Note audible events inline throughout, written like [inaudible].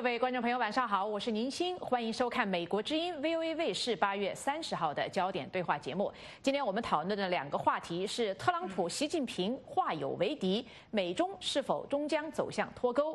各位观众朋友，晚上好，我是宁鑫，欢迎收看美国之音 VOA 卫视八月三十号的焦点对话节目。今天我们讨论的两个话题是：特朗普、习近平化友为敌，美中是否终将走向脱钩？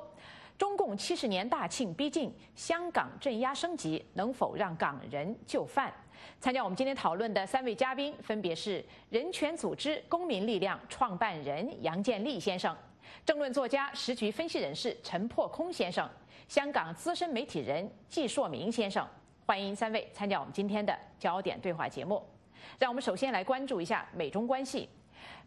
中共七十年大庆逼近，香港镇压升级，能否让港人就范？参加我们今天讨论的三位嘉宾分别是人权组织公民力量创办人杨建立先生。政论作家、时局分析人士陈破空先生，香港资深媒体人季硕明先生，欢迎三位参加我们今天的焦点对话节目。让我们首先来关注一下美中关系。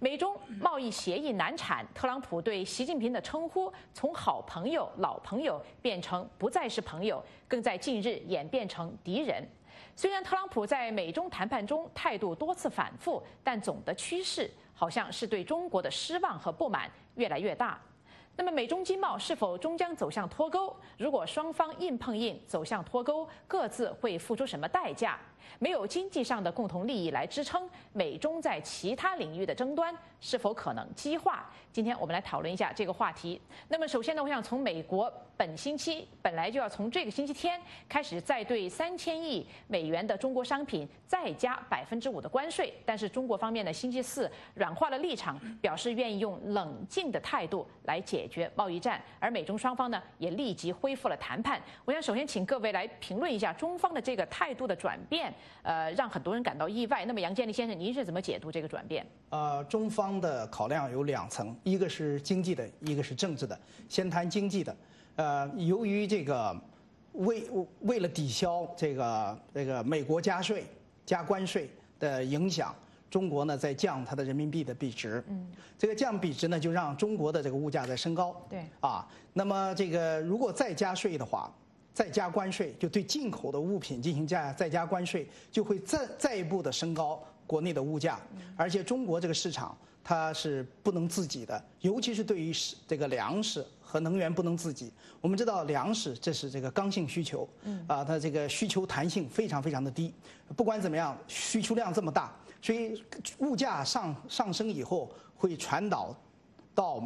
美中贸易协议难产，特朗普对习近平的称呼从好朋友、老朋友变成不再是朋友，更在近日演变成敌人。虽然特朗普在美中谈判中态度多次反复，但总的趋势好像是对中国的失望和不满越来越大。那么，美中经贸是否终将走向脱钩？如果双方硬碰硬走向脱钩，各自会付出什么代价？没有经济上的共同利益来支撑，美中在其他领域的争端是否可能激化？今天我们来讨论一下这个话题。那么，首先呢，我想从美国本星期本来就要从这个星期天开始再对三千亿美元的中国商品再加百分之五的关税，但是中国方面呢，星期四软化了立场，表示愿意用冷静的态度来解决贸易战，而美中双方呢也立即恢复了谈判。我想首先请各位来评论一下中方的这个态度的转变。呃，让很多人感到意外。那么，杨建立先生，您是怎么解读这个转变？呃，中方的考量有两层，一个是经济的，一个是政治的。先谈经济的。呃，由于这个为为了抵消这个这个美国加税加关税的影响，中国呢在降它的人民币的币值。嗯。这个降币值呢，就让中国的这个物价在升高。对。啊，那么这个如果再加税的话。再加关税，就对进口的物品进行加再加关税，就会再再一步的升高国内的物价。而且中国这个市场它是不能自己的，尤其是对于这个粮食和能源不能自己。我们知道粮食这是这个刚性需求，啊，它这个需求弹性非常非常的低。不管怎么样，需求量这么大，所以物价上上升以后会传导到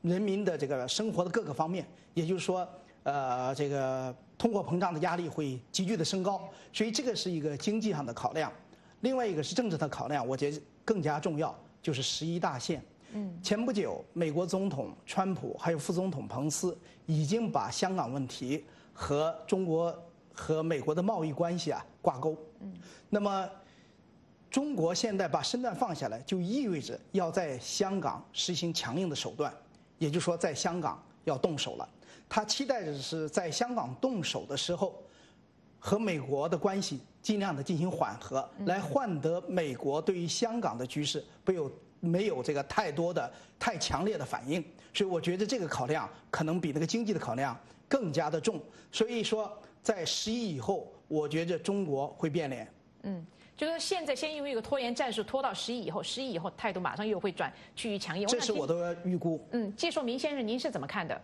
人民的这个生活的各个方面，也就是说。呃，这个通货膨胀的压力会急剧的升高，所以这个是一个经济上的考量。另外一个是政治的考量，我觉得更加重要，就是十一大线。嗯，前不久，美国总统川普还有副总统彭斯已经把香港问题和中国和美国的贸易关系啊挂钩。嗯，那么中国现在把身段放下来，就意味着要在香港实行强硬的手段，也就是说，在香港要动手了。他期待着是在香港动手的时候，和美国的关系尽量的进行缓和，来换得美国对于香港的局势不有没有这个太多的太强烈的反应。所以我觉得这个考量可能比那个经济的考量更加的重。所以说，在十一以后，我觉着中国会变脸。嗯，就是现在先用一个拖延战术拖到十一以后，十一以后态度马上又会转趋于强硬。这是我的预估。嗯，季硕明先生，您是怎么看的？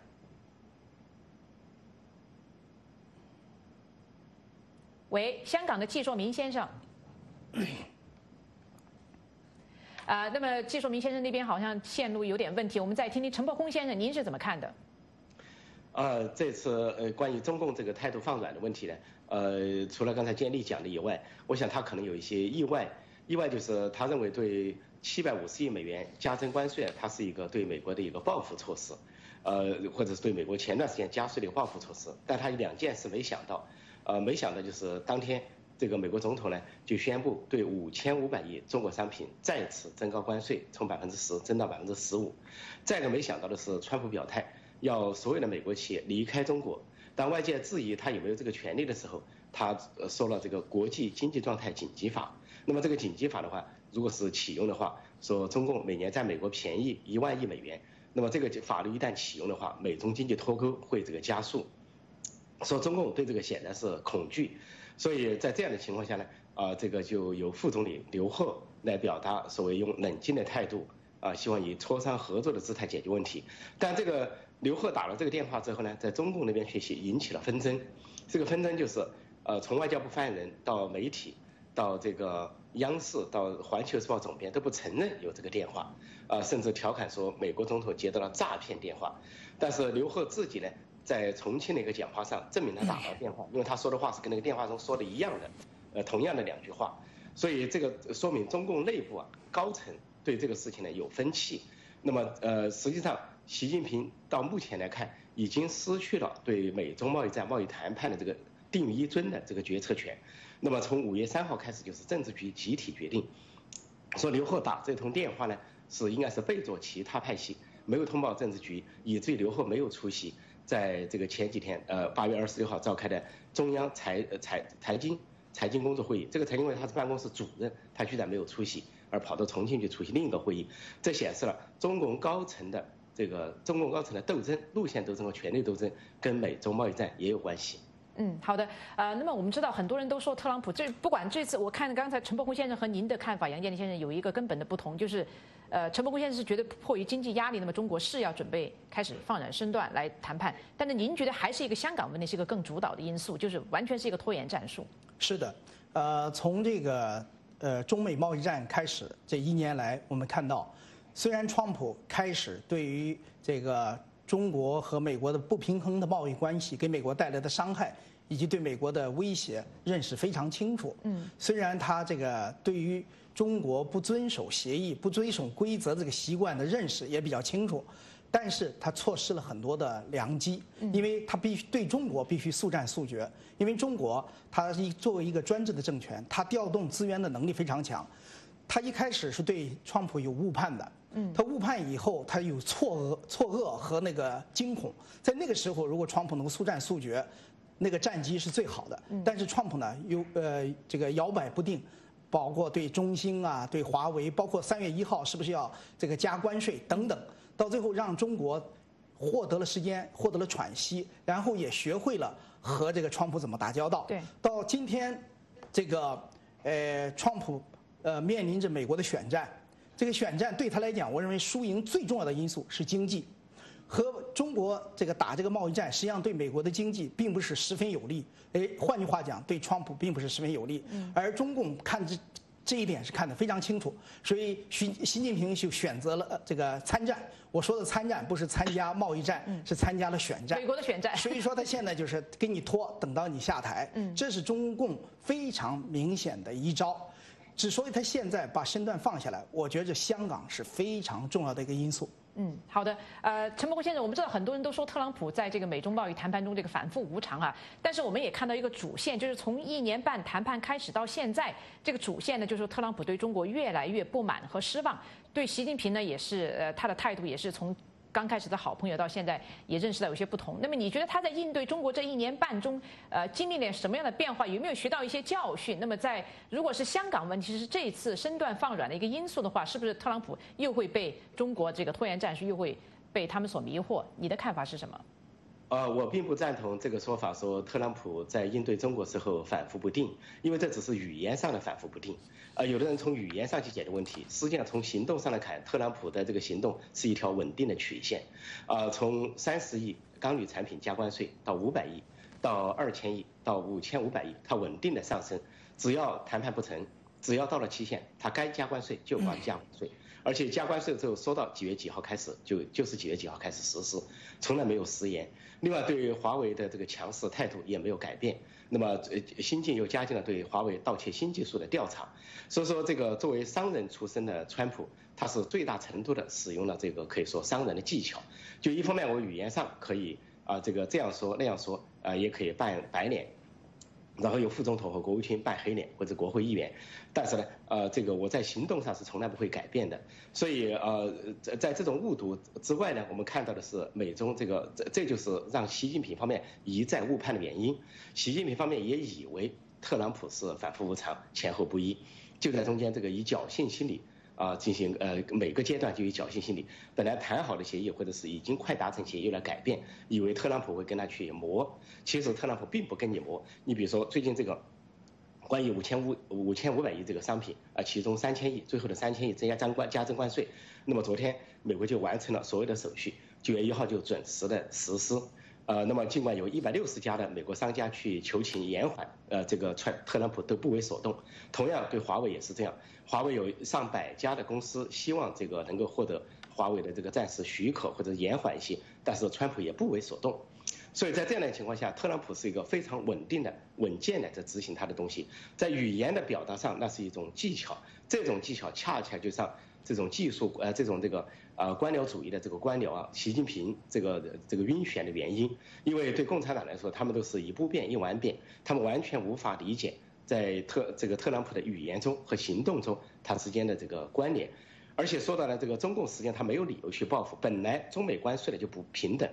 喂，香港的季硕明先生。啊，那么季硕明先生那边好像线路有点问题，我们再听听陈伯空先生，您是怎么看的？呃，这次呃关于中共这个态度放软的问题呢，呃，除了刚才建立讲的以外，我想他可能有一些意外，意外就是他认为对七百五十亿美元加征关税，它是一个对美国的一个报复措施，呃，或者是对美国前段时间加税的一个报复措施，但他有两件事没想到。呃，没想到就是当天，这个美国总统呢就宣布对五千五百亿中国商品再次增高关税，从百分之十增到百分之十五。再一个没想到的是，川普表态要所有的美国企业离开中国。当外界质疑他有没有这个权利的时候，他说了这个国际经济状态紧急法。那么这个紧急法的话，如果是启用的话，说中共每年在美国便宜一万亿美元。那么这个法律一旦启用的话，美中经济脱钩会这个加速。说中共对这个显然是恐惧，所以在这样的情况下呢，啊，这个就由副总理刘鹤来表达所谓用冷静的态度，啊，希望以磋商合作的姿态解决问题。但这个刘鹤打了这个电话之后呢，在中共那边却引起了纷争。这个纷争就是，呃，从外交部发言人到媒体，到这个央视，到环球时报总编都不承认有这个电话，啊，甚至调侃说美国总统接到了诈骗电话。但是刘鹤自己呢？在重庆的一个讲话上证明他打了电话，因为他说的话是跟那个电话中说的一样的，呃，同样的两句话，所以这个说明中共内部啊高层对这个事情呢有分歧。那么呃，实际上习近平到目前来看已经失去了对美中贸易战、贸易谈判的这个定一尊的这个决策权。那么从五月三号开始就是政治局集体决定，说刘鹤打这通电话呢是应该是背着其他派系，没有通报政治局，以至于刘鹤没有出席在这个前几天呃八月二十六号召开的中央财财财经财经工作会议。这个财经委他是办公室主任，他居然没有出席，而跑到重庆去出席另一个会议，这显示了中共高层的这个中共高层的斗争路线斗争和权力斗争跟美中贸易战也有关系。嗯，好的，呃，那么我们知道很多人都说特朗普这不管这次，我看刚才陈伯宏先生和您的看法，杨建林先生有一个根本的不同，就是，呃，陈伯宏先生是觉得迫于经济压力，那么中国是要准备开始放软身段来谈判，但是您觉得还是一个香港问题是一个更主导的因素，就是完全是一个拖延战术。是的，呃，从这个呃中美贸易战开始这一年来，我们看到，虽然川普开始对于这个中国和美国的不平衡的贸易关系给美国带来的伤害。以及对美国的威胁认识非常清楚。嗯，虽然他这个对于中国不遵守协议、不遵守规则这个习惯的认识也比较清楚，但是他错失了很多的良机，因为他必须对中国必须速战速决。因为中国他一作为一个专制的政权，他调动资源的能力非常强。他一开始是对川普有误判的，嗯，他误判以后，他有错愕、错愕和那个惊恐。在那个时候，如果川普能够速战速决。那个战机是最好的，但是川普呢又呃这个摇摆不定，包括对中兴啊、对华为，包括三月一号是不是要这个加关税等等，到最后让中国获得了时间，获得了喘息，然后也学会了和这个川普怎么打交道。对，到今天，这个呃川普呃面临着美国的选战，这个选战对他来讲，我认为输赢最重要的因素是经济。和中国这个打这个贸易战，实际上对美国的经济并不是十分有利。哎，换句话讲，对川普并不是十分有利。而中共看这这一点是看得非常清楚，所以习习近平就选择了这个参战。我说的参战不是参加贸易战，是参加了选战。美国的选战。所以说他现在就是给你拖，等到你下台。嗯这是中共非常明显的一招。之所以他现在把身段放下来，我觉着香港是非常重要的一个因素。嗯，好的。呃，陈伯国先生，我们知道很多人都说特朗普在这个美中贸易谈判中这个反复无常啊，但是我们也看到一个主线，就是从一年半谈判开始到现在，这个主线呢，就是特朗普对中国越来越不满和失望，对习近平呢也是，呃，他的态度也是从。刚开始的好朋友到现在也认识到有些不同。那么你觉得他在应对中国这一年半中，呃，经历了什么样的变化？有没有学到一些教训？那么在如果是香港问题是这一次身段放软的一个因素的话，是不是特朗普又会被中国这个拖延战术又会被他们所迷惑？你的看法是什么？呃，我并不赞同这个说法，说特朗普在应对中国时候反复不定，因为这只是语言上的反复不定。呃，有的人从语言上去解决问题，实际上从行动上来看，特朗普的这个行动是一条稳定的曲线。啊，从三十亿钢铝产品加关税到五百亿，到二千亿，到五千五百亿，它稳定的上升。只要谈判不成，只要到了期限，他该加关税就加关税。而且加关税之后，说到几月几号开始，就就是几月几号开始实施，从来没有食言。另外，对华为的这个强势态度也没有改变。那么，呃，新晋又加进了对华为盗窃新技术的调查。所以说，这个作为商人出身的川普，他是最大程度的使用了这个可以说商人的技巧。就一方面，我语言上可以啊，这个这样说那样说，啊，也可以扮白脸。然后由副总统和国务卿扮黑脸或者国会议员，但是呢，呃，这个我在行动上是从来不会改变的。所以，呃，在在这种误读之外呢，我们看到的是美中这个，这这就是让习近平方面一再误判的原因。习近平方面也以为特朗普是反复无常、前后不一，就在中间这个以侥幸心理。啊，进行呃每个阶段就有侥幸心理，本来谈好的协议或者是已经快达成协议来改变，以为特朗普会跟他去磨，其实特朗普并不跟你磨。你比如说最近这个关于五千五五千五百亿这个商品啊，其中三千亿最后的三千亿增加加关加征关税，那么昨天美国就完成了所有的手续，九月一号就准时的实施。呃，那么尽管有一百六十家的美国商家去求情延缓，呃，这个川特朗普都不为所动。同样对华为也是这样，华为有上百家的公司希望这个能够获得华为的这个暂时许可或者延缓一些，但是川普也不为所动。所以在这样的情况下，特朗普是一个非常稳定的、稳健的在执行他的东西，在语言的表达上，那是一种技巧，这种技巧恰恰就像这种技术呃这种这个呃官僚主义的这个官僚啊，习近平这个这个晕眩的原因，因为对共产党来说，他们都是一不变一万变，他们完全无法理解在特这个特朗普的语言中和行动中他之间的这个关联。而且说到了这个中共，实际上他没有理由去报复。本来中美关税呢就不平等，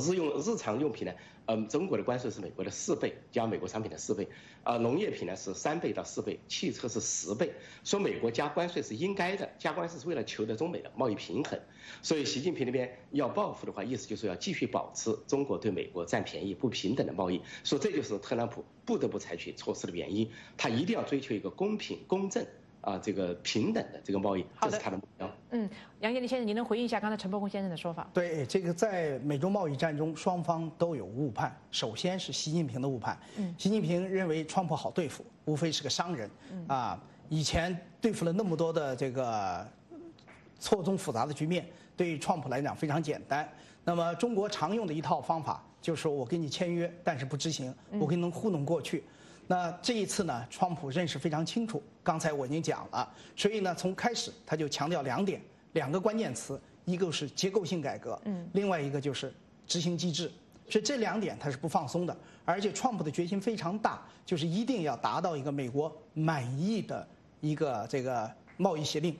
日用日常用品呢，嗯，中国的关税是美国的四倍，加美国商品的四倍，啊，农业品呢是三倍到四倍，汽车是十倍。说美国加关税是应该的，加关税是为了求得中美的贸易平衡。所以习近平那边要报复的话，意思就是要继续保持中国对美国占便宜、不平等的贸易。说这就是特朗普不得不采取措施的原因，他一定要追求一个公平公正。啊，这个平等的这个贸易，这是他的目标。嗯，杨建立先生，您能回应一下刚才陈伯公先生的说法？对，这个在美中贸易战中，双方都有误判。首先是习近平的误判。嗯，习近平认为川普好对付，无非是个商人。嗯啊，以前对付了那么多的这个错综复杂的局面，对于川普来讲非常简单。那么中国常用的一套方法就是我跟你签约，但是不执行，我给你能糊弄过去。那这一次呢，川普认识非常清楚。刚才我已经讲了，所以呢，从开始他就强调两点，两个关键词，一个是结构性改革，嗯，另外一个就是执行机制。所以这两点他是不放松的，而且川普的决心非常大，就是一定要达到一个美国满意的一个这个贸易协定，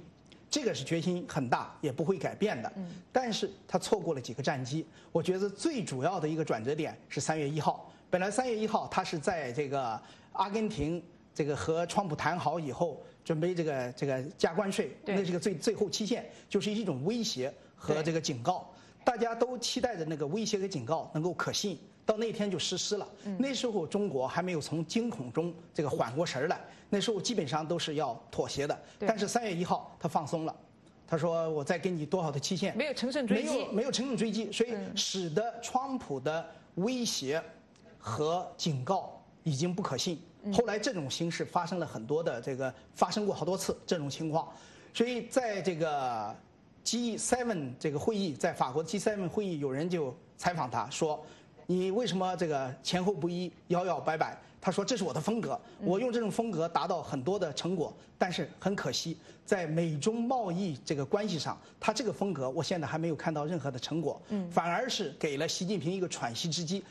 这个是决心很大，也不会改变的。嗯，但是他错过了几个战机。我觉得最主要的一个转折点是三月一号。本来三月一号，他是在这个阿根廷这个和川普谈好以后，准备这个这个加关税，那是个最最后期限，就是一种威胁和这个警告，大家都期待着那个威胁和警告能够可信，到那天就实施了。那时候中国还没有从惊恐中这个缓过神来，那时候基本上都是要妥协的。但是三月一号他放松了，他说我再给你多少的期限？没有乘胜追击，没有没有乘胜追击，所以使得川普的威胁。和警告已经不可信。后来这种形式发生了很多的这个发生过好多次这种情况，所以在这个 G7 这个会议，在法国 G7 会议，有人就采访他说：“你为什么这个前后不一、摇摇摆摆？”他说：“这是我的风格，我用这种风格达到很多的成果，但是很可惜，在美中贸易这个关系上，他这个风格我现在还没有看到任何的成果，反而是给了习近平一个喘息之机。”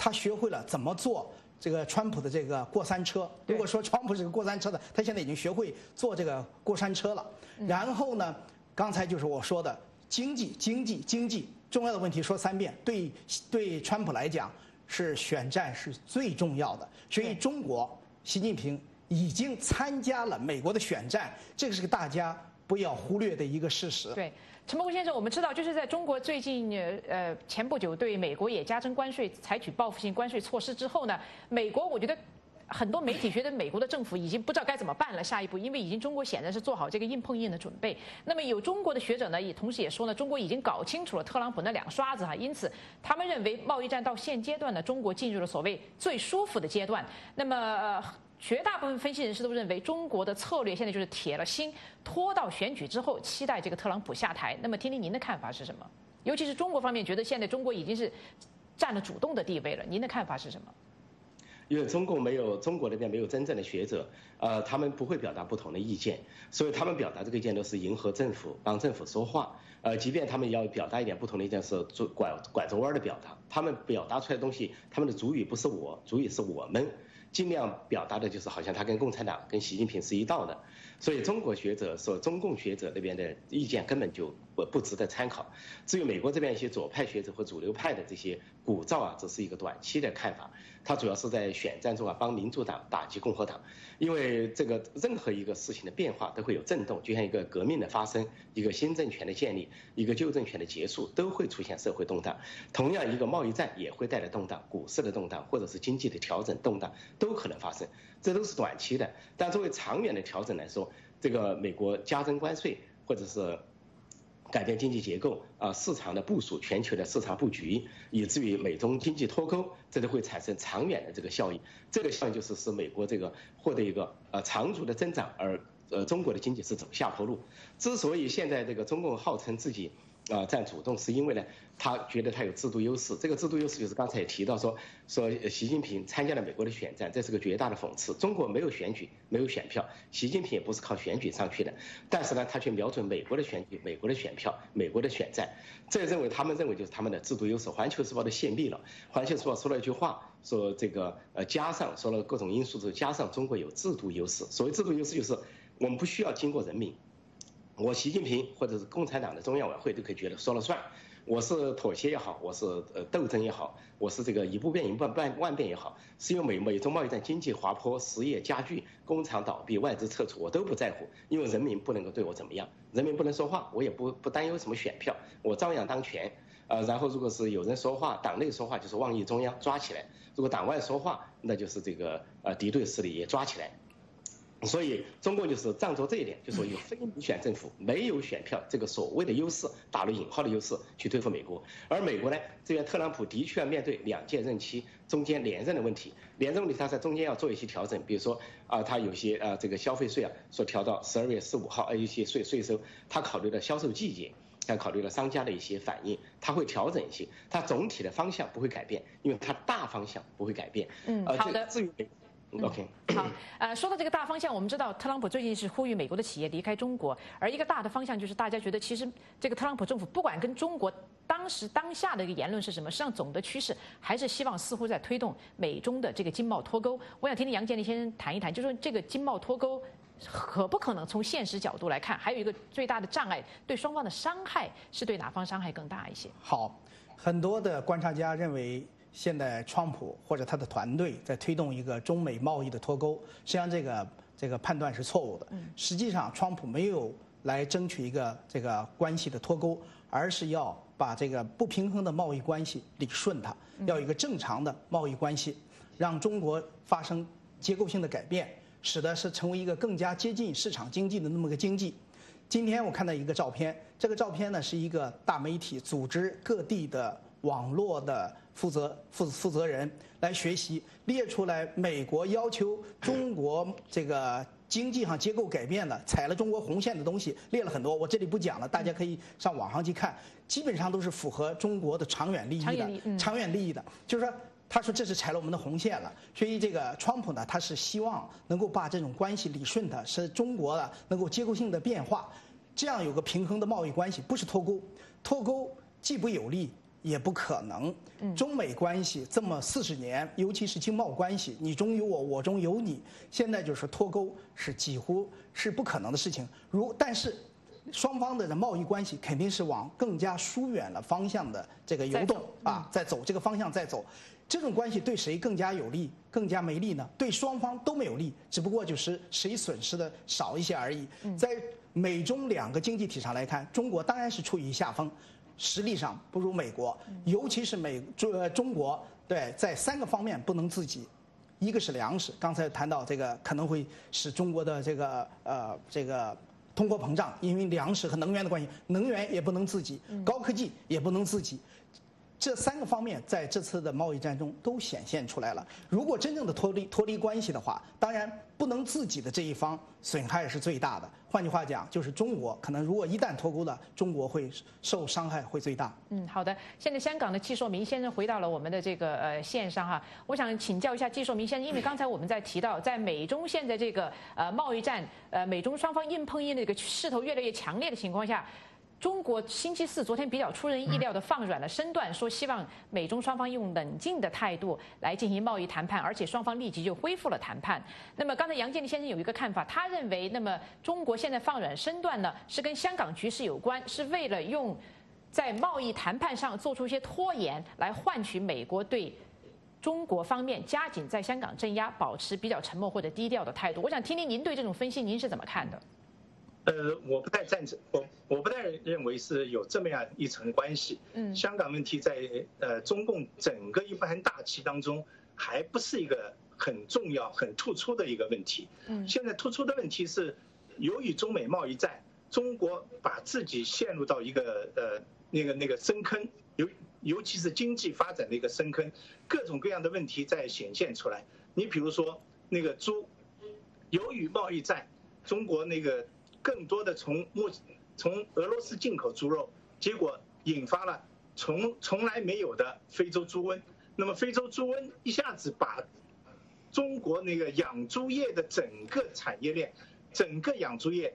他学会了怎么做这个川普的这个过山车。如果说川普是个过山车的，他现在已经学会坐这个过山车了。然后呢，刚才就是我说的经济，经济，经济，重要的问题说三遍。对对，川普来讲是选战是最重要的，所以中国习近平已经参加了美国的选战，这个是个大家不要忽略的一个事实。对。陈伯公先生，我们知道，就是在中国最近呃呃前不久对美国也加征关税，采取报复性关税措施之后呢，美国我觉得很多媒体觉得美国的政府已经不知道该怎么办了。下一步，因为已经中国显然是做好这个硬碰硬的准备。那么有中国的学者呢，也同时也说呢，中国已经搞清楚了特朗普那两刷子哈，因此他们认为贸易战到现阶段呢，中国进入了所谓最舒服的阶段。那么。绝大部分分析人士都认为，中国的策略现在就是铁了心拖到选举之后，期待这个特朗普下台。那么，听听您的看法是什么？尤其是中国方面觉得现在中国已经是占了主动的地位了，您的看法是什么？因为中共没有中国那边没有真正的学者，呃，他们不会表达不同的意见，所以他们表达这个意见都是迎合政府，帮政府说话。呃，即便他们要表达一点不同的意见，是拐拐着弯的表达，他们表达出来的东西，他们的主语不是我，主语是我们。尽量表达的就是好像他跟共产党、跟习近平是一道的，所以中国学者说中共学者那边的意见根本就不不值得参考。至于美国这边一些左派学者和主流派的这些鼓噪啊，只是一个短期的看法。他主要是在选战中啊帮民主党打击共和党，因为这个任何一个事情的变化都会有震动，就像一个革命的发生、一个新政权的建立、一个旧政权的结束，都会出现社会动荡。同样，一个贸易战也会带来动荡，股市的动荡或者是经济的调整动荡都可能发生，这都是短期的。但作为长远的调整来说，这个美国加征关税或者是。改变经济结构啊，市场的部署，全球的市场布局，以至于美中经济脱钩，这都会产生长远的这个效应。这个效应就是使美国这个获得一个呃长足的增长，而呃中国的经济是走下坡路。之所以现在这个中共号称自己啊占主动，是因为呢，他觉得他有制度优势。这个制度优势就是刚才也提到说，说习近平参加了美国的选战，这是个绝大的讽刺。中国没有选举，没有选票，习近平也不是靠选举上去的，但是呢，他却瞄准美国的选举、美国的选票、美国的选战，这认为他们认为就是他们的制度优势。环球时报都泄密了，环球时报说了一句话，说这个呃加上说了各种因素之后，加上中国有制度优势。所谓制度优势就是我们不需要经过人民。我习近平或者是共产党的中央委员会都可以觉得说了算，我是妥协也好，我是呃斗争也好，我是这个一步变一步半万变也好，是因为美美中贸易战经济滑坡、失业加剧、工厂倒闭、外资撤出，我都不在乎，因为人民不能够对我怎么样，人民不能说话，我也不不担忧什么选票，我照样当权。呃，然后如果是有人说话，党内说话就是妄议中央抓起来；如果党外说话，那就是这个呃敌对势力也抓起来。所以中共就是仗着这一点，就说有非民选政府，没有选票这个所谓的优势，打了引号的优势去对付美国。而美国呢，这边特朗普的确要面对两届任期中间连任的问题，连任问题他在中间要做一些调整，比如说啊，他有些啊这个消费税啊，说调到十二月十五号，呃一些税税收，他考虑了销售季节，他考虑了商家的一些反应，他会调整一些，他总体的方向不会改变，因为他大方向不会改变。嗯，好的。至于。OK，好，呃，说到这个大方向，我们知道特朗普最近是呼吁美国的企业离开中国，而一个大的方向就是大家觉得，其实这个特朗普政府不管跟中国当时当下的一个言论是什么，实际上总的趋势还是希望似乎在推动美中的这个经贸脱钩。我想听听杨建立先生谈一谈，就说这个经贸脱钩可不可能从现实角度来看，还有一个最大的障碍，对双方的伤害是对哪方伤害更大一些？好，很多的观察家认为。现在，川普或者他的团队在推动一个中美贸易的脱钩，实际上这个这个判断是错误的。实际上，川普没有来争取一个这个关系的脱钩，而是要把这个不平衡的贸易关系理顺它，要有一个正常的贸易关系，让中国发生结构性的改变，使得是成为一个更加接近市场经济的那么个经济。今天我看到一个照片，这个照片呢是一个大媒体组织各地的。网络的负责负负责人来学习，列出来美国要求中国这个经济上结构改变的，踩了中国红线的东西，列了很多，我这里不讲了，大家可以上网上去看，基本上都是符合中国的长远利益的，长远利益的，就是说，他说这是踩了我们的红线了，所以这个川普呢，他是希望能够把这种关系理顺的，使中国的能够结构性的变化，这样有个平衡的贸易关系，不是脱钩，脱钩既不有利。也不可能。中美关系这么四十年，尤其是经贸关系，你中有我，我中有你，现在就是脱钩是几乎是不可能的事情。如但是，双方的贸易关系肯定是往更加疏远了方向的这个游动啊，在走这个方向在走。这种关系对谁更加有利，更加没利呢？对双方都没有利，只不过就是谁损失的少一些而已。在美中两个经济体上来看，中国当然是处于下风。实力上不如美国，尤其是美中中国对在三个方面不能自己，一个是粮食，刚才谈到这个可能会使中国的这个呃这个通货膨胀，因为粮食和能源的关系，能源也不能自己，高科技也不能自己。这三个方面在这次的贸易战中都显现出来了。如果真正的脱离脱离关系的话，当然不能自己的这一方损害是最大的。换句话讲，就是中国可能如果一旦脱钩了，中国会受伤害会最大。嗯，好的。现在香港的季硕明先生回到了我们的这个呃线上哈，我想请教一下季硕明先生，因为刚才我们在提到，在美中现在这个呃贸易战呃美中双方硬碰硬的这个势头越来越强烈的情况下。中国星期四昨天比较出人意料的放软了身段，说希望美中双方用冷静的态度来进行贸易谈判，而且双方立即就恢复了谈判。那么刚才杨建立先生有一个看法，他认为，那么中国现在放软身段呢，是跟香港局势有关，是为了用在贸易谈判上做出一些拖延，来换取美国对中国方面加紧在香港镇压，保持比较沉默或者低调的态度。我想听听您对这种分析，您是怎么看的？呃，我不太赞成，我我不太认为是有这么样一层关系。嗯，香港问题在呃中共整个一盘大棋当中，还不是一个很重要、很突出的一个问题。嗯，现在突出的问题是，由于中美贸易战，中国把自己陷入到一个呃那个那个深坑，尤尤其是经济发展的一个深坑，各种各样的问题在显现出来。你比如说那个猪，由于贸易战，中国那个。更多的从目从俄罗斯进口猪肉，结果引发了从从来没有的非洲猪瘟。那么非洲猪瘟一下子把中国那个养猪业的整个产业链，整个养猪业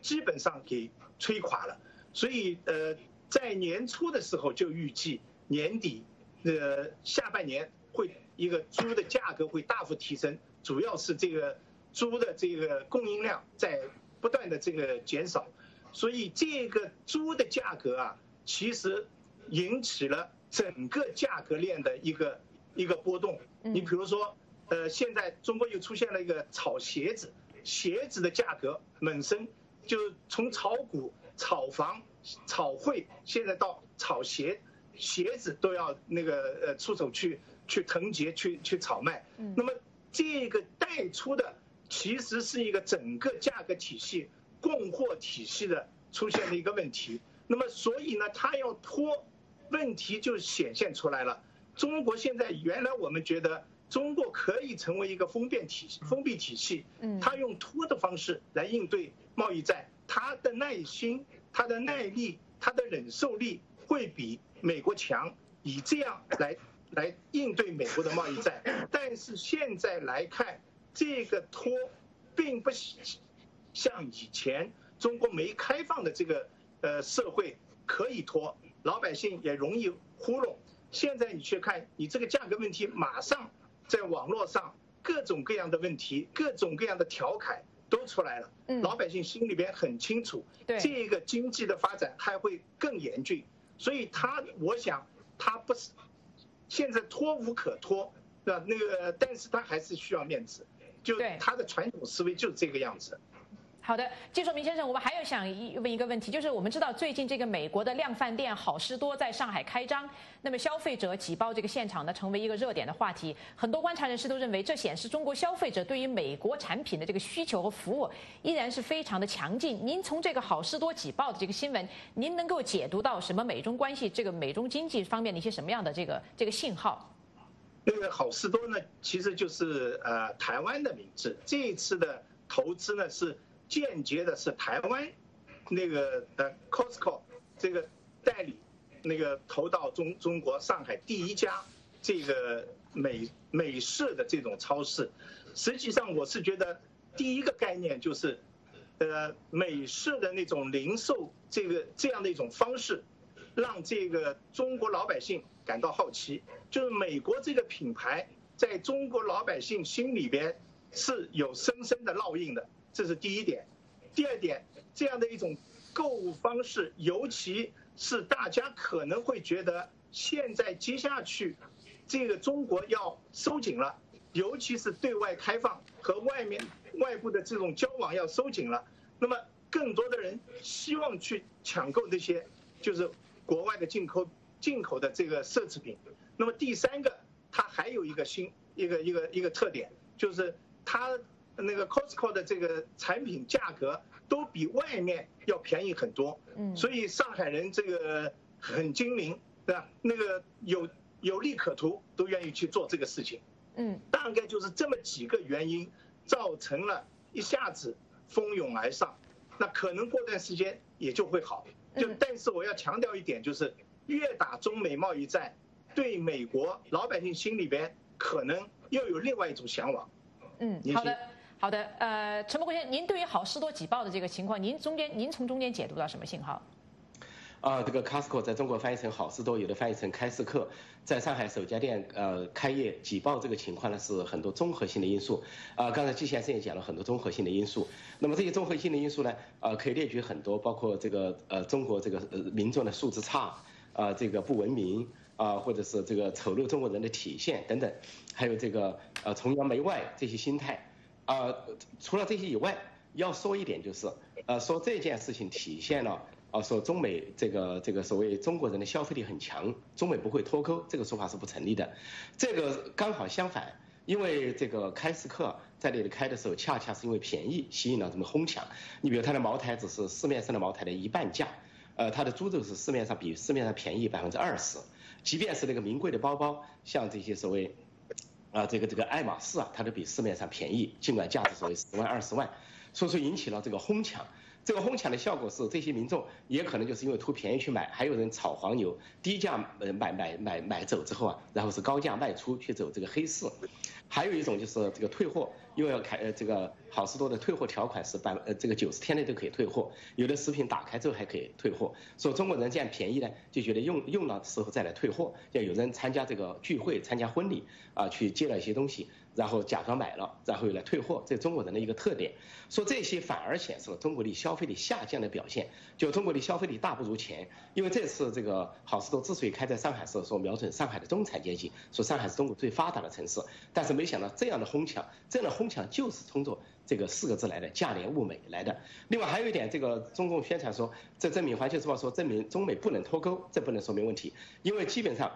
基本上给摧垮了。所以呃，在年初的时候就预计年底呃下半年会一个猪的价格会大幅提升，主要是这个猪的这个供应量在不断的这个减少。所以这个猪的价格啊，其实引起了整个价格链的一个一个波动。你比如说，呃，现在中国又出现了一个炒鞋子，鞋子的价格猛升，就从炒股、炒房、炒汇，现在到炒鞋，鞋子都要那个呃出手去去腾结去去炒卖。那么这个带出的其实是一个整个价格体系。供货体系的出现的一个问题，那么所以呢，它要拖，问题就显现出来了。中国现在原来我们觉得中国可以成为一个封闭体系，封闭体系，嗯，它用拖的方式来应对贸易战，它的耐心、它的耐力、它的忍受力会比美国强，以这样来来应对美国的贸易战。但是现在来看，这个拖，并不。像以前中国没开放的这个呃社会可以拖，老百姓也容易糊弄。现在你去看，你这个价格问题马上在网络上各种各样的问题、各种各样的调侃都出来了。老百姓心里边很清楚，这个经济的发展还会更严峻。所以他，我想他不是现在拖无可拖，对吧？那个，但是他还是需要面子，就他的传统思维就是这个样子。好的，季硕明先生，我们还有想问一个问题，就是我们知道最近这个美国的量贩店好事多在上海开张，那么消费者挤爆这个现场呢，成为一个热点的话题。很多观察人士都认为，这显示中国消费者对于美国产品的这个需求和服务依然是非常的强劲。您从这个好事多挤爆的这个新闻，您能够解读到什么美中关系、这个美中经济方面的一些什么样的这个这个信号？那个好事多呢，其实就是呃台湾的名字。这一次的投资呢是。间接的是台湾那个呃 Costco 这个代理那个投到中中国上海第一家这个美美式的这种超市，实际上我是觉得第一个概念就是呃美式的那种零售这个这样的一种方式，让这个中国老百姓感到好奇，就是美国这个品牌在中国老百姓心里边是有深深的烙印的。这是第一点，第二点，这样的一种购物方式，尤其是大家可能会觉得，现在接下去，这个中国要收紧了，尤其是对外开放和外面外部的这种交往要收紧了，那么更多的人希望去抢购这些，就是国外的进口进口的这个奢侈品。那么第三个，它还有一个新一个一个一个特点，就是它。那个 Costco 的这个产品价格都比外面要便宜很多，嗯，所以上海人这个很精明，对吧？那个有有利可图，都愿意去做这个事情，嗯，大概就是这么几个原因，造成了一下子蜂拥而上，那可能过段时间也就会好，就但是我要强调一点，就是越打中美贸易战，对美国老百姓心里边可能又有另外一种向往，嗯，好的。好的，呃，陈博国先生，您对于好事多挤爆的这个情况，您中间您从中间解读到什么信号？啊，这个 Costco 在中国翻译成好事多，有的翻译成开市客，在上海首家店呃开业挤爆这个情况呢，是很多综合性的因素。啊，刚才季先生也讲了很多综合性的因素。那么这些综合性的因素呢，呃，可以列举很多，包括这个呃中国这个呃民众的素质差，啊，这个不文明，啊，或者是这个丑陋中国人的体现等等，还有这个呃崇洋媚外这些心态。啊，除了这些以外，要说一点就是，呃，说这件事情体现了，啊，说中美这个这个所谓中国人的消费力很强，中美不会脱钩，这个说法是不成立的。这个刚好相反，因为这个开市客在那里开的时候，恰恰是因为便宜吸引了这么哄抢。你比如他的茅台只是市面上的茅台的一半价，呃，他的猪肉是市面上比市面上便宜百分之二十，即便是那个名贵的包包，像这些所谓。啊，这个这个爱马仕啊，它都比市面上便宜，尽管价值所谓十万二十万，所以说引起了这个哄抢。这个哄抢的效果是，这些民众也可能就是因为图便宜去买，还有人炒黄牛，低价买买买买走之后啊，然后是高价卖出去走这个黑市。还有一种就是这个退货，又要开呃这个好事多的退货条款是百呃这个九十天内都可以退货，有的食品打开之后还可以退货。所以中国人这样便宜呢，就觉得用用了时候再来退货。要有人参加这个聚会、参加婚礼啊，去借了一些东西。然后假装买了，然后又来退货，这是中国人的一个特点。说这些反而显示了中国的消费力下降的表现，就中国的消费力大不如前。因为这次这个好事多之所以开在上海时，说瞄准上海的中产阶级，说上海是中国最发达的城市，但是没想到这样的哄抢，这样的哄抢就是冲着这个四个字来的价廉物美来的。另外还有一点，这个中共宣传说，这证明《环球时报》说证明中美不能脱钩，这不能说明问题，因为基本上。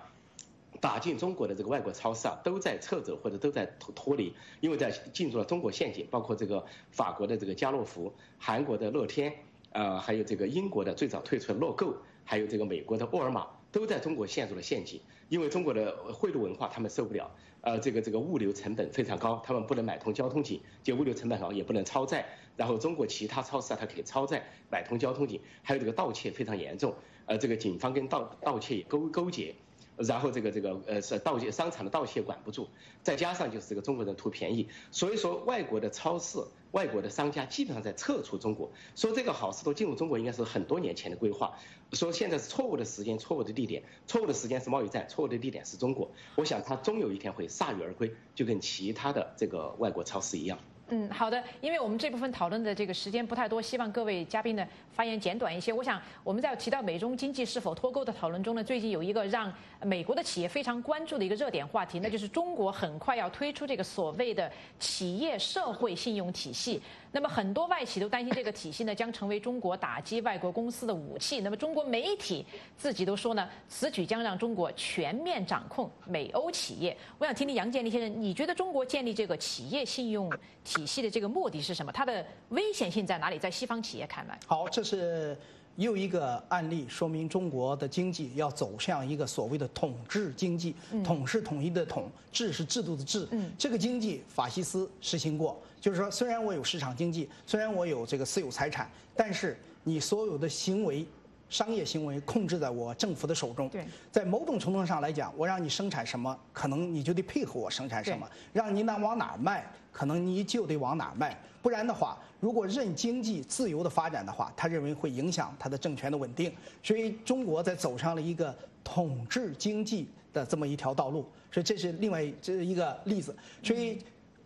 打进中国的这个外国超市啊，都在撤走或者都在脱脱离，因为在进入了中国陷阱，包括这个法国的这个家乐福、韩国的乐天，呃，还有这个英国的最早退出的乐购，还有这个美国的沃尔玛，都在中国陷入了陷阱。因为中国的贿赂文化他们受不了，呃，这个这个物流成本非常高，他们不能买通交通警，就物流成本高，也不能超载。然后中国其他超市啊，它可以超载买通交通警，还有这个盗窃非常严重，呃，这个警方跟盗盗窃勾勾结。然后这个这个呃是盗窃商场的盗窃管不住，再加上就是这个中国人图便宜，所以说外国的超市、外国的商家基本上在撤出中国。说这个好事都进入中国应该是很多年前的规划，说现在是错误的时间、错误的地点，错误的时间是贸易战，错误的地点是中国。我想它终有一天会铩羽而归，就跟其他的这个外国超市一样。嗯，好的，因为我们这部分讨论的这个时间不太多，希望各位嘉宾呢发言简短一些。我想我们在提到美中经济是否脱钩的讨论中呢，最近有一个让美国的企业非常关注的一个热点话题，那就是中国很快要推出这个所谓的企业社会信用体系。那么很多外企都担心这个体系呢将成为中国打击外国公司的武器。那么中国媒体自己都说呢，此举将让中国全面掌控美欧企业。我想听听杨建立先生，你觉得中国建立这个企业信用体系的这个目的是什么？它的危险性在哪里？在西方企业看来，好，这是又一个案例，说明中国的经济要走向一个所谓的统治经济。统是统一的统，制是制度的制。这个经济法西斯实行过。就是说，虽然我有市场经济，虽然我有这个私有财产，但是你所有的行为、商业行为控制在我政府的手中。对，在某种程度上来讲，我让你生产什么，可能你就得配合我生产什么；让你哪往哪卖，可能你就得往哪卖。不然的话，如果任经济自由的发展的话，他认为会影响他的政权的稳定。所以，中国在走上了一个统治经济的这么一条道路。所以，这是另外这是一个例子。所以。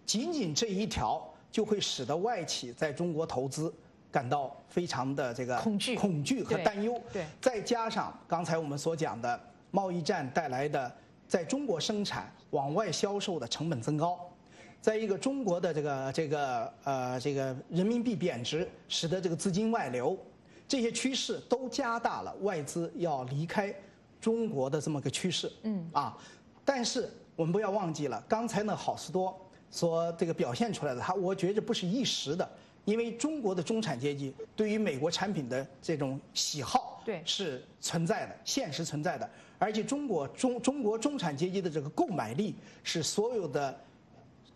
仅仅这一条就会使得外企在中国投资感到非常的这个恐惧、恐惧和担忧。对，再加上刚才我们所讲的贸易战带来的在中国生产往外销售的成本增高，在一个中国的这个这个呃这个人民币贬值，使得这个资金外流，这些趋势都加大了外资要离开中国的这么个趋势。嗯啊，但是我们不要忘记了，刚才那好事多。所这个表现出来的，它我觉着不是一时的，因为中国的中产阶级对于美国产品的这种喜好，对是存在的，现实存在的，而且中国中中国中产阶级的这个购买力是所有的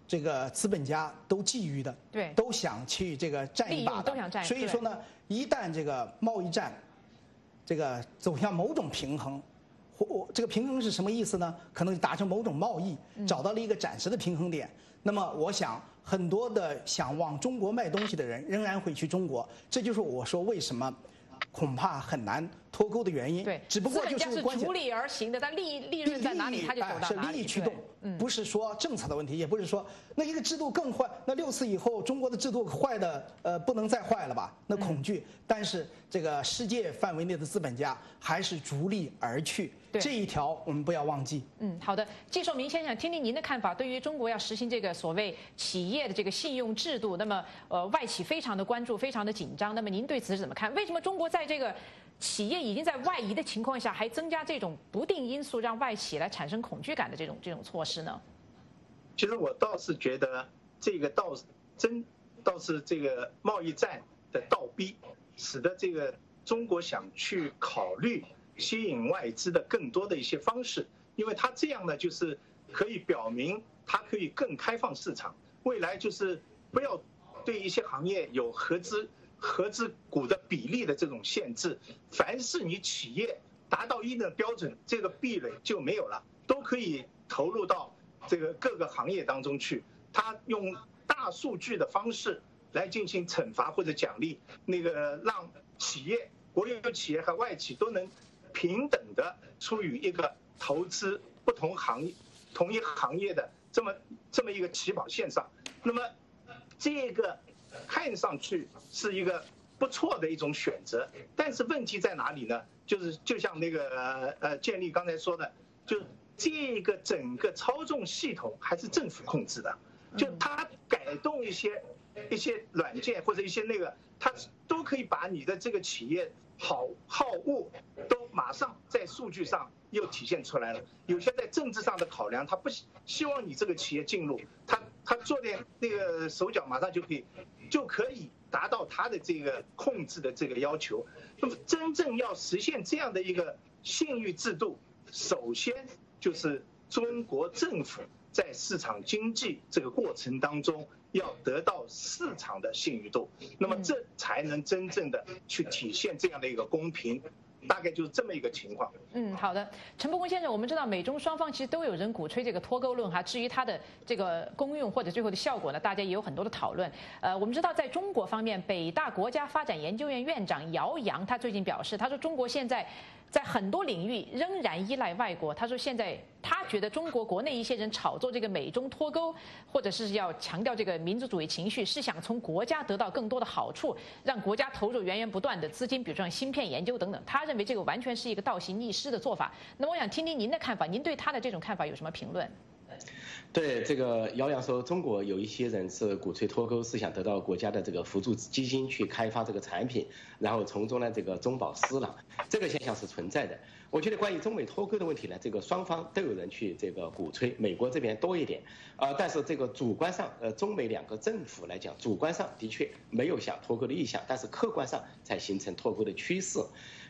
这个资本家都觊觎的，对，都想去这个占一把的，都想占。所以说呢，一旦这个贸易战这个走向某种平衡。或这个平衡是什么意思呢？可能达成某种贸易，找到了一个暂时的平衡点。那么，我想很多的想往中国卖东西的人仍然会去中国。这就是我说为什么恐怕很难脱钩的原因。对，只不过就是逐利而行的，但利利润在哪里，他就走到哪里。是利益驱动，不是说政策的问题，也不是说那一个制度更坏。那六次以后，中国的制度坏的呃不能再坏了吧？那恐惧。但是这个世界范围内的资本家还是逐利而去。这一条我们不要忘记。嗯，好的，季寿明先生，听听您的看法。对于中国要实行这个所谓企业的这个信用制度，那么呃，外企非常的关注，非常的紧张。那么您对此是怎么看？为什么中国在这个企业已经在外移的情况下，还增加这种不定因素，让外企来产生恐惧感的这种这种措施呢？其实我倒是觉得这个倒是真，倒是这个贸易战的倒逼，使得这个中国想去考虑。吸引外资的更多的一些方式，因为它这样呢，就是可以表明它可以更开放市场，未来就是不要对一些行业有合资合资股的比例的这种限制，凡是你企业达到一定的标准，这个壁垒就没有了，都可以投入到这个各个行业当中去。它用大数据的方式来进行惩罚或者奖励，那个让企业、国有企业和外企都能平等的处于一个投资不同行业、同一行业的这么这么一个起跑线上。那么，这个。看上去是一个不错的一种选择，但是问题在哪里呢？就是就像那个呃建立刚才说的，就这个整个操纵系统还是政府控制的，就它改动一些一些软件或者一些那个，它都可以把你的这个企业好好恶都马上在数据上又体现出来了。有些在政治上的考量，他不希望你这个企业进入，他他做点那个手脚，马上就可以。就可以达到他的这个控制的这个要求。那么，真正要实现这样的一个信誉制度，首先就是中国政府在市场经济这个过程当中要得到市场的信誉度，那么这才能真正的去体现这样的一个公平。大概就是这么一个情况。嗯，好的，陈伯公先生，我们知道美中双方其实都有人鼓吹这个脱钩论哈。至于它的这个功用或者最后的效果呢，大家也有很多的讨论。呃，我们知道在中国方面，北大国家发展研究院院长姚洋他最近表示，他说中国现在。在很多领域仍然依赖外国。他说，现在他觉得中国国内一些人炒作这个美中脱钩，或者是要强调这个民族主义情绪，是想从国家得到更多的好处，让国家投入源源不断的资金，比如说芯片研究等等。他认为这个完全是一个倒行逆施的做法。那，我想听听您的看法，您对他的这种看法有什么评论？对这个姚洋说，中国有一些人是鼓吹脱钩，是想得到国家的这个辅助基金去开发这个产品，然后从中呢这个中饱私囊，这个现象是存在的。我觉得关于中美脱钩的问题呢，这个双方都有人去这个鼓吹，美国这边多一点，啊，但是这个主观上，呃，中美两个政府来讲，主观上的确没有想脱钩的意向，但是客观上才形成脱钩的趋势。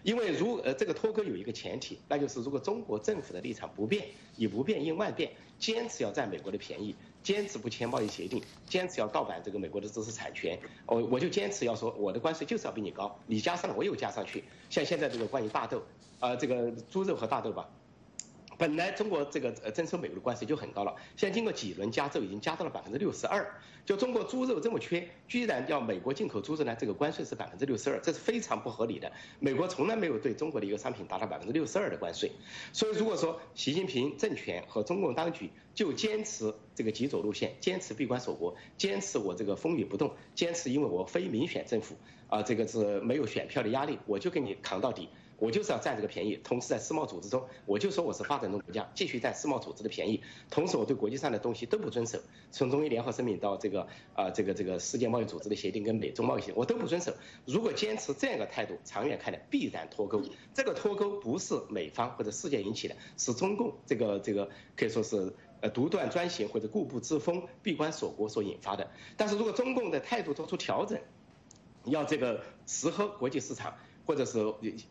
因为如呃这个脱钩有一个前提，那就是如果中国政府的立场不变，以不变应万变，坚持要占美国的便宜，坚持不签贸易协定，坚持要盗版这个美国的知识产权，我我就坚持要说我的关税就是要比你高，你加上了我又加上去，像现在这个关于大豆，呃这个猪肉和大豆吧。本来中国这个呃征收美国的关税就很高了，现在经过几轮加州，已经加到了百分之六十二。就中国猪肉这么缺，居然要美国进口猪肉呢？这个关税是百分之六十二，这是非常不合理的。美国从来没有对中国的一个商品达到百分之六十二的关税。所以如果说习近平政权和中共当局就坚持这个极左路线，坚持闭关锁国，坚持我这个风雨不动，坚持因为我非民选政府啊，这个是没有选票的压力，我就给你扛到底。我就是要占这个便宜，同时在世贸组织中，我就说我是发展中国家，继续占世贸组织的便宜，同时我对国际上的东西都不遵守，从中医联合声明到这个啊这个这个世界贸易组织的协定跟美中贸易协定，我都不遵守。如果坚持这样一个态度，长远看来必然脱钩。这个脱钩不是美方或者世界引起的，是中共这个这个可以说是呃独断专行或者固步自封、闭关锁国所引发的。但是如果中共的态度做出调整，要这个适合国际市场。或者是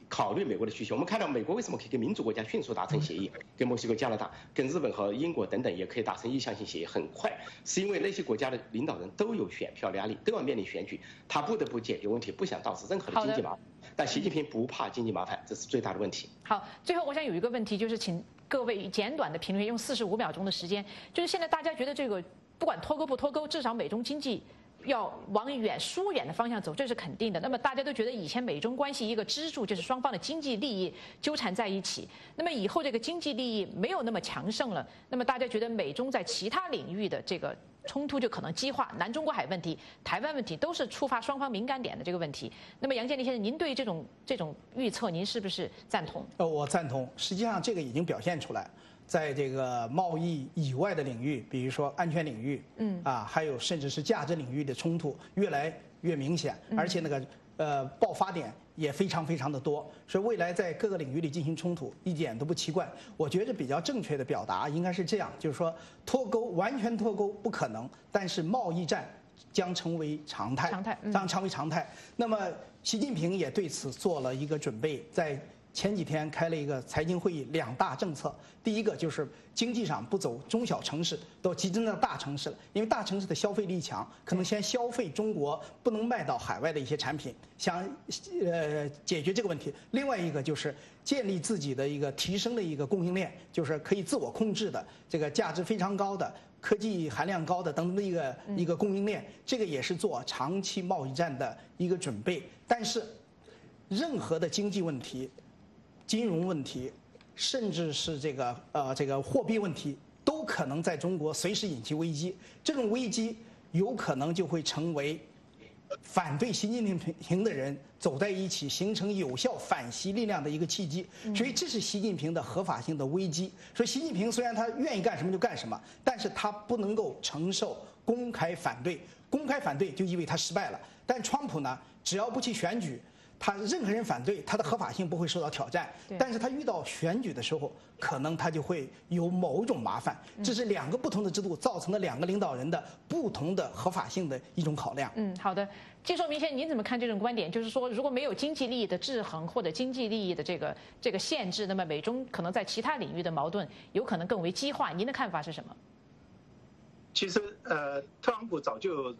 考虑美国的需求，我们看到美国为什么可以跟民主国家迅速达成协议，跟墨西哥、加拿大、跟日本和英国等等也可以达成意向性协议，很快，是因为那些国家的领导人都有选票压力，都要面临选举，他不得不解决问题，不想导致任何的经济麻烦。但习近平不怕经济麻烦，这是最大的问题。好，最后我想有一个问题，就是请各位简短的评论，用四十五秒钟的时间，就是现在大家觉得这个不管脱钩不脱钩，至少美中经济。要往远疏远的方向走，这是肯定的。那么大家都觉得以前美中关系一个支柱就是双方的经济利益纠缠在一起。那么以后这个经济利益没有那么强盛了，那么大家觉得美中在其他领域的这个冲突就可能激化。南中国海问题、台湾问题都是触发双方敏感点的这个问题。那么杨建立先生，您对这种这种预测，您是不是赞同？呃，我赞同。实际上这个已经表现出来。在这个贸易以外的领域，比如说安全领域，嗯啊，还有甚至是价值领域的冲突越来越明显，而且那个呃爆发点也非常非常的多，所以未来在各个领域里进行冲突一点都不奇怪。我觉得比较正确的表达应该是这样，就是说脱钩完全脱钩不可能，但是贸易战将成为常态，常态将成为常态。那么习近平也对此做了一个准备，在。前几天开了一个财经会议，两大政策。第一个就是经济上不走中小城市，都集中到大城市了，因为大城市的消费力强，可能先消费中国不能卖到海外的一些产品，想呃解决这个问题。另外一个就是建立自己的一个提升的一个供应链，就是可以自我控制的这个价值非常高的、科技含量高的等等的一个一个供应链。这个也是做长期贸易战的一个准备。但是，任何的经济问题。金融问题，甚至是这个呃这个货币问题，都可能在中国随时引起危机。这种危机有可能就会成为反对习近平的人走在一起，形成有效反习力量的一个契机。所以这是习近平的合法性的危机。所以习近平虽然他愿意干什么就干什么，但是他不能够承受公开反对。公开反对就意味他失败了。但川普呢，只要不去选举。他任何人反对他的合法性不会受到挑战，但是他遇到选举的时候，可能他就会有某种麻烦。这是两个不同的制度造成的两个领导人的不同的合法性的一种考量。嗯，好的，接受明先生您怎么看这种观点？就是说，如果没有经济利益的制衡或者经济利益的这个这个限制，那么美中可能在其他领域的矛盾有可能更为激化。您的看法是什么？其实，呃，特朗普早就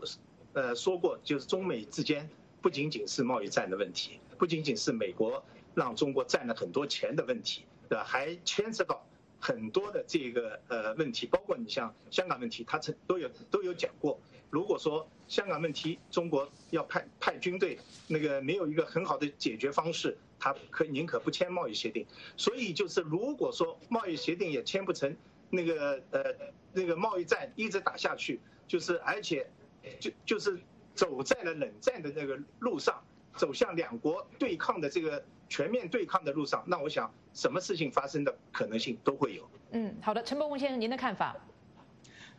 呃说过，就是中美之间。不仅仅是贸易战的问题，不仅仅是美国让中国赚了很多钱的问题，对吧？还牵涉到很多的这个呃问题，包括你像香港问题，他曾都有都有讲过。如果说香港问题中国要派派军队，那个没有一个很好的解决方式，他可宁可不签贸易协定。所以就是如果说贸易协定也签不成，那个呃那个贸易战一直打下去，就是而且就就是。走在了冷战的那个路上，走向两国对抗的这个全面对抗的路上，那我想什么事情发生的可能性都会有。嗯，好的，陈伯文先生，您的看法？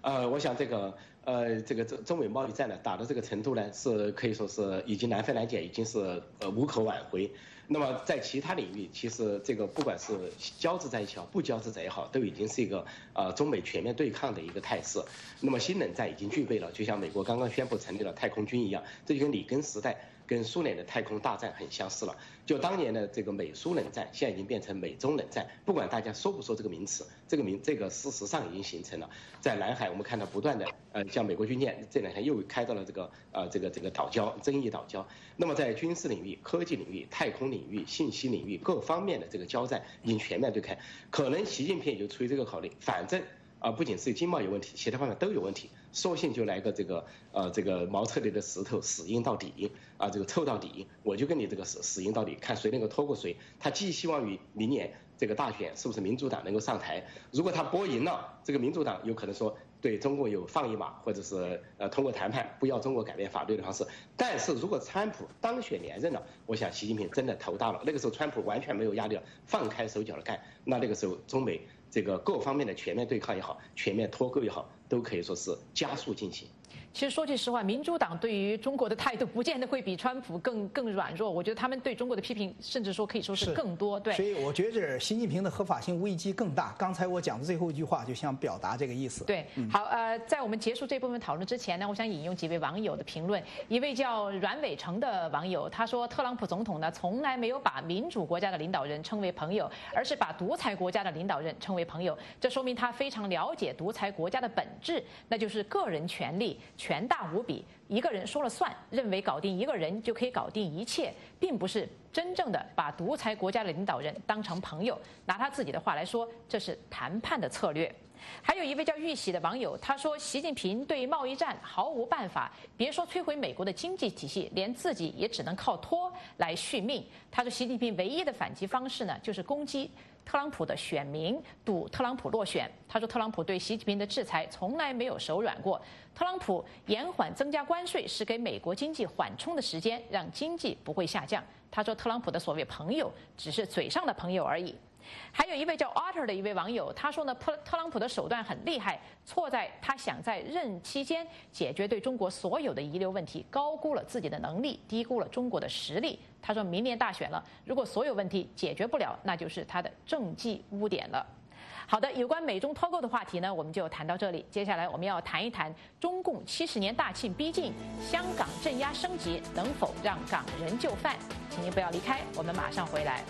呃，我想这个呃，这个中中美贸易战呢，打到这个程度呢，是可以说是已经难分难解，已经是呃无可挽回。那么在其他领域，其实这个不管是交织在一起好，不交织在也好，都已经是一个呃中美全面对抗的一个态势。那么新冷战已经具备了，就像美国刚刚宣布成立了太空军一样，这就跟里根时代。跟苏联的太空大战很相似了，就当年的这个美苏冷战，现在已经变成美中冷战。不管大家说不说这个名词，这个名这个事实上已经形成了。在南海，我们看到不断的，呃，像美国军舰这两天又开到了这个呃这个这个岛礁，争议岛礁。那么在军事领域、科技领域、太空领域、信息领域各方面的这个交战已经全面对开。可能习近平也就出于这个考虑，反正。啊，不仅是经贸有问题，其他方面都有问题，索性就来个这个呃这个茅厕里的石头死硬到底啊，这个臭到底，我就跟你这个死死硬到底，看谁能够拖过谁。他寄希望于明年这个大选是不是民主党能够上台，如果他播赢了，这个民主党有可能说对中国有放一马，或者是呃通过谈判不要中国改变法律的方式。但是如果川普当选连任了，我想习近平真的头大了，那个时候川普完全没有压力了，放开手脚的干，那那个时候中美。这个各方面的全面对抗也好，全面脱钩也好，都可以说是加速进行。其实说句实话，民主党对于中国的态度不见得会比川普更 [laughs] 更软弱。我觉得他们对中国的批评，甚至说可以说是更多。对，所以我觉得习近平的合法性危机更大。刚才我讲的最后一句话，就想表达这个意思。对，好，呃，在我们结束这部分讨论之前呢，我想引用几位网友的评论。一位叫阮伟成的网友，他说：“特朗普总统呢，从来没有把民主国家的领导人称为朋友，而是把独裁国家的领导人称为朋友。这说明他非常了解独裁国家的本质，那就是个人权力。”权大无比，一个人说了算，认为搞定一个人就可以搞定一切，并不是真正的把独裁国家的领导人当成朋友。拿他自己的话来说，这是谈判的策略。还有一位叫玉玺的网友，他说：“习近平对贸易战毫无办法，别说摧毁美国的经济体系，连自己也只能靠拖来续命。”他说：“习近平唯一的反击方式呢，就是攻击。”特朗普的选民赌特朗普落选。他说，特朗普对习近平的制裁从来没有手软过。特朗普延缓增加关税是给美国经济缓冲的时间，让经济不会下降。他说，特朗普的所谓朋友只是嘴上的朋友而已。还有一位叫 Otter 的一位网友，他说呢，特特朗普的手段很厉害，错在他想在任期间解决对中国所有的遗留问题，高估了自己的能力，低估了中国的实力。他说明年大选了，如果所有问题解决不了，那就是他的政绩污点了。好的，有关美中脱钩的话题呢，我们就谈到这里。接下来我们要谈一谈中共七十年大庆逼近，香港镇压升级能否让港人就范？请您不要离开，我们马上回来。